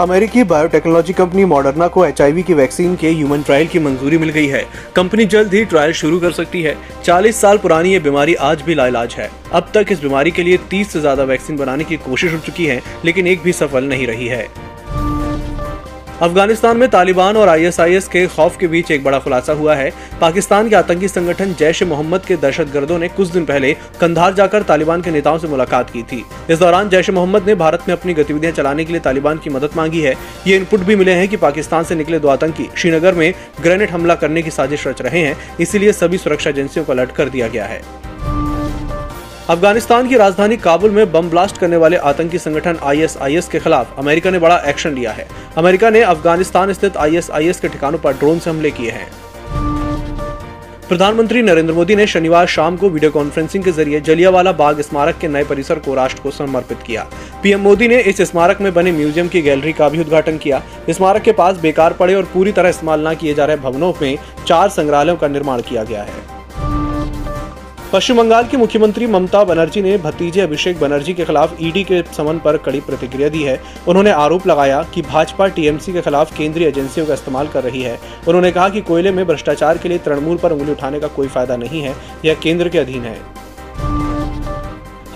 अमेरिकी biotechnology company Moderna को HIV की वैक्सीन के ह्यूमन ट्रायल की मंजूरी मिल गई है। कंपनी जल्द ही ट्रायल शुरू कर सकती है। 40 साल पुरानी ये बीमारी आज भी लाइलाज है। अब तक इस बीमारी के लिए 30 से ज़्यादा वैक्सीन बनाने की कोशिश हो चुकी है, लेकिन एक भी सफल नहीं रही है। अफ़गानिस्तान में तालिबान और आईएसआईएस के खौफ के बीच एक बड़ा खुलासा हुआ है। पाकिस्तान के आतंकी संगठन जैश मोहम्मद के दहशतगर्दों ने कुछ दिन पहले कंधार जाकर तालिबान के नेताओं से मुलाकात की थी। इस दौरान जैश मोहम्मद ने भारत में अपनी गतिविधियाँ चलाने के लिए तालिबान की मदद मांगी है। ये इनपुट भी मिले हैं की पाकिस्तान से निकले दो आतंकी श्रीनगर में ग्रेनेड हमला करने की साजिश रच रहे हैं। इसीलिए सभी सुरक्षा एजेंसियों को अलर्ट कर दिया गया है। अफ़गानिस्तान की राजधानी काबुल में बम ब्लास्ट करने वाले आतंकी संगठन आईएसआईएस के खिलाफ अमेरिका ने बड़ा एक्शन लिया है। अमेरिका ने अफ़गानिस्तान स्थित आईएसआईएस के ठिकानों पर ड्रोन से हमले किए हैं। प्रधानमंत्री नरेंद्र मोदी ने शनिवार शाम को वीडियो कॉन्फ्रेंसिंग के ज़रिए जलियावाला बाग स्मारक के नए परिसर को राष्ट्र को समर्पित किया। पीएम मोदी ने इस स्मारक में बने म्यूज़ियम की गैलरी का भी उद्घाटन किया। स्मारक के पास बेकार पड़े और पूरी तरह इस्तेमाल न किए जा रहे भवनों में चार संग्रहालयों का निर्माण किया गया है। पश्चिम बंगाल की मुख्यमंत्री ममता बनर्जी ने भतीजे अभिषेक बनर्जी के खिलाफ ईडी के समन पर कड़ी प्रतिक्रिया दी है। उन्होंने आरोप लगाया कि भाजपा टीएमसी के खिलाफ केंद्रीय एजेंसियों का इस्तेमाल कर रही है। उन्होंने कहा कि कोयले में भ्रष्टाचार के लिए तृणमूल पर उंगली उठाने का कोई फ़ायदा नहीं है, यह केंद्र के अधीन है।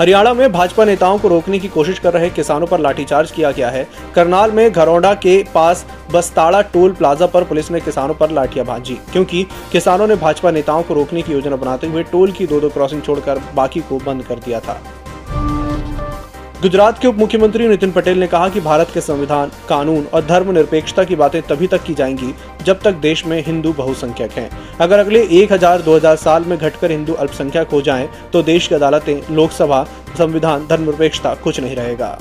हरियाणा में भाजपा नेताओं को रोकने की कोशिश कर रहे किसानों पर लाठीचार्ज किया गया है। करनाल में घरौंडा के पास बस्ताड़ा टोल प्लाजा पर पुलिस ने किसानों पर लाठियाँ भाजी, क्योंकि किसानों ने भाजपा नेताओं को रोकने की योजना बनाते हुए टोल की दो दो क्रॉसिंग छोड़कर बाकी को बंद कर दिया था। गुजरात के उप मुख्यमंत्री नितिन पटेल ने कहा कि भारत के संविधान, कानून और धर्म निरपेक्षता की बातें तभी तक की जाएँगी जब तक देश में हिंदू बहुसंख्यक हैं। अगर अगले 1000-2000 साल में घटकर हिंदू अल्पसंख्यक हो जाएँ तो देश की अदालतें, लोकसभा, संविधान धर्म निरपेक्षता कुछ नहीं रहेगा।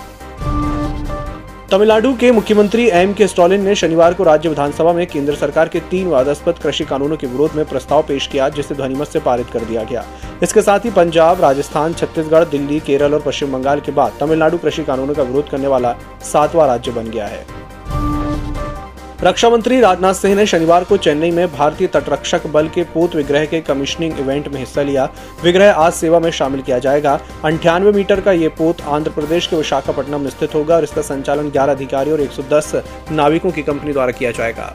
तमिलनाडु के मुख्यमंत्री एम के स्टॉलिन ने शनिवार को राज्य विधानसभा में केंद्र सरकार के तीन वादास्पद कृषि कानूनों के विरोध में प्रस्ताव पेश किया, जिसे ध्वनिमत से पारित कर दिया गया। इसके साथ ही पंजाब, राजस्थान, छत्तीसगढ़, दिल्ली, केरल और पश्चिम बंगाल के बाद तमिलनाडु कृषि कानूनों का विरोध करने वाला सातवां राज्य बन गया है। रक्षा मंत्री राजनाथ सिंह ने शनिवार को चेन्नई में भारतीय तटरक्षक बल के पोत विग्रह के कमीशनिंग इवेंट में हिस्सा लिया। विग्रह आज सेवा में शामिल किया जाएगा। अंठानवे मीटर का ये पोत आंध्र प्रदेश के विशाखापट्टनम स्थित होगा और इसका संचालन 11 अधिकारियों और 110 नाविकों की कंपनी द्वारा किया जाएगा।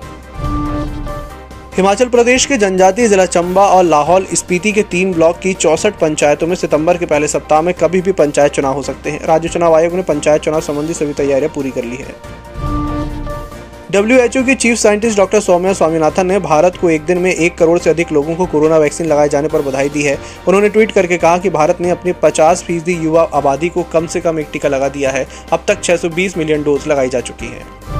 हिमाचल प्रदेश के जनजातीय जिला चंबा और लाहौल स्पीति के तीन ब्लॉक की चौसठ पंचायतों में सितंबर के पहले सप्ताह में कभी भी पंचायत चुनाव हो सकते हैं। राज्य चुनाव आयोग ने पंचायत चुनाव संबंधी सभी तैयारियाँ पूरी कर ली है। डब्ल्यूएचओ के chief scientist doctor Soumya Swaminathan ने भारत को एक दिन में एक करोड़ से अधिक लोगों को कोरोना वैक्सीन लगाए जाने पर बधाई दी है। उन्होंने ट्वीट करके कहा कि भारत ने अपनी 50 फ़ीसदी युवा आबादी को कम से कम एक टीका लगा दिया है। अब तक 620 मिलियन डोज लगाई जा चुकी है।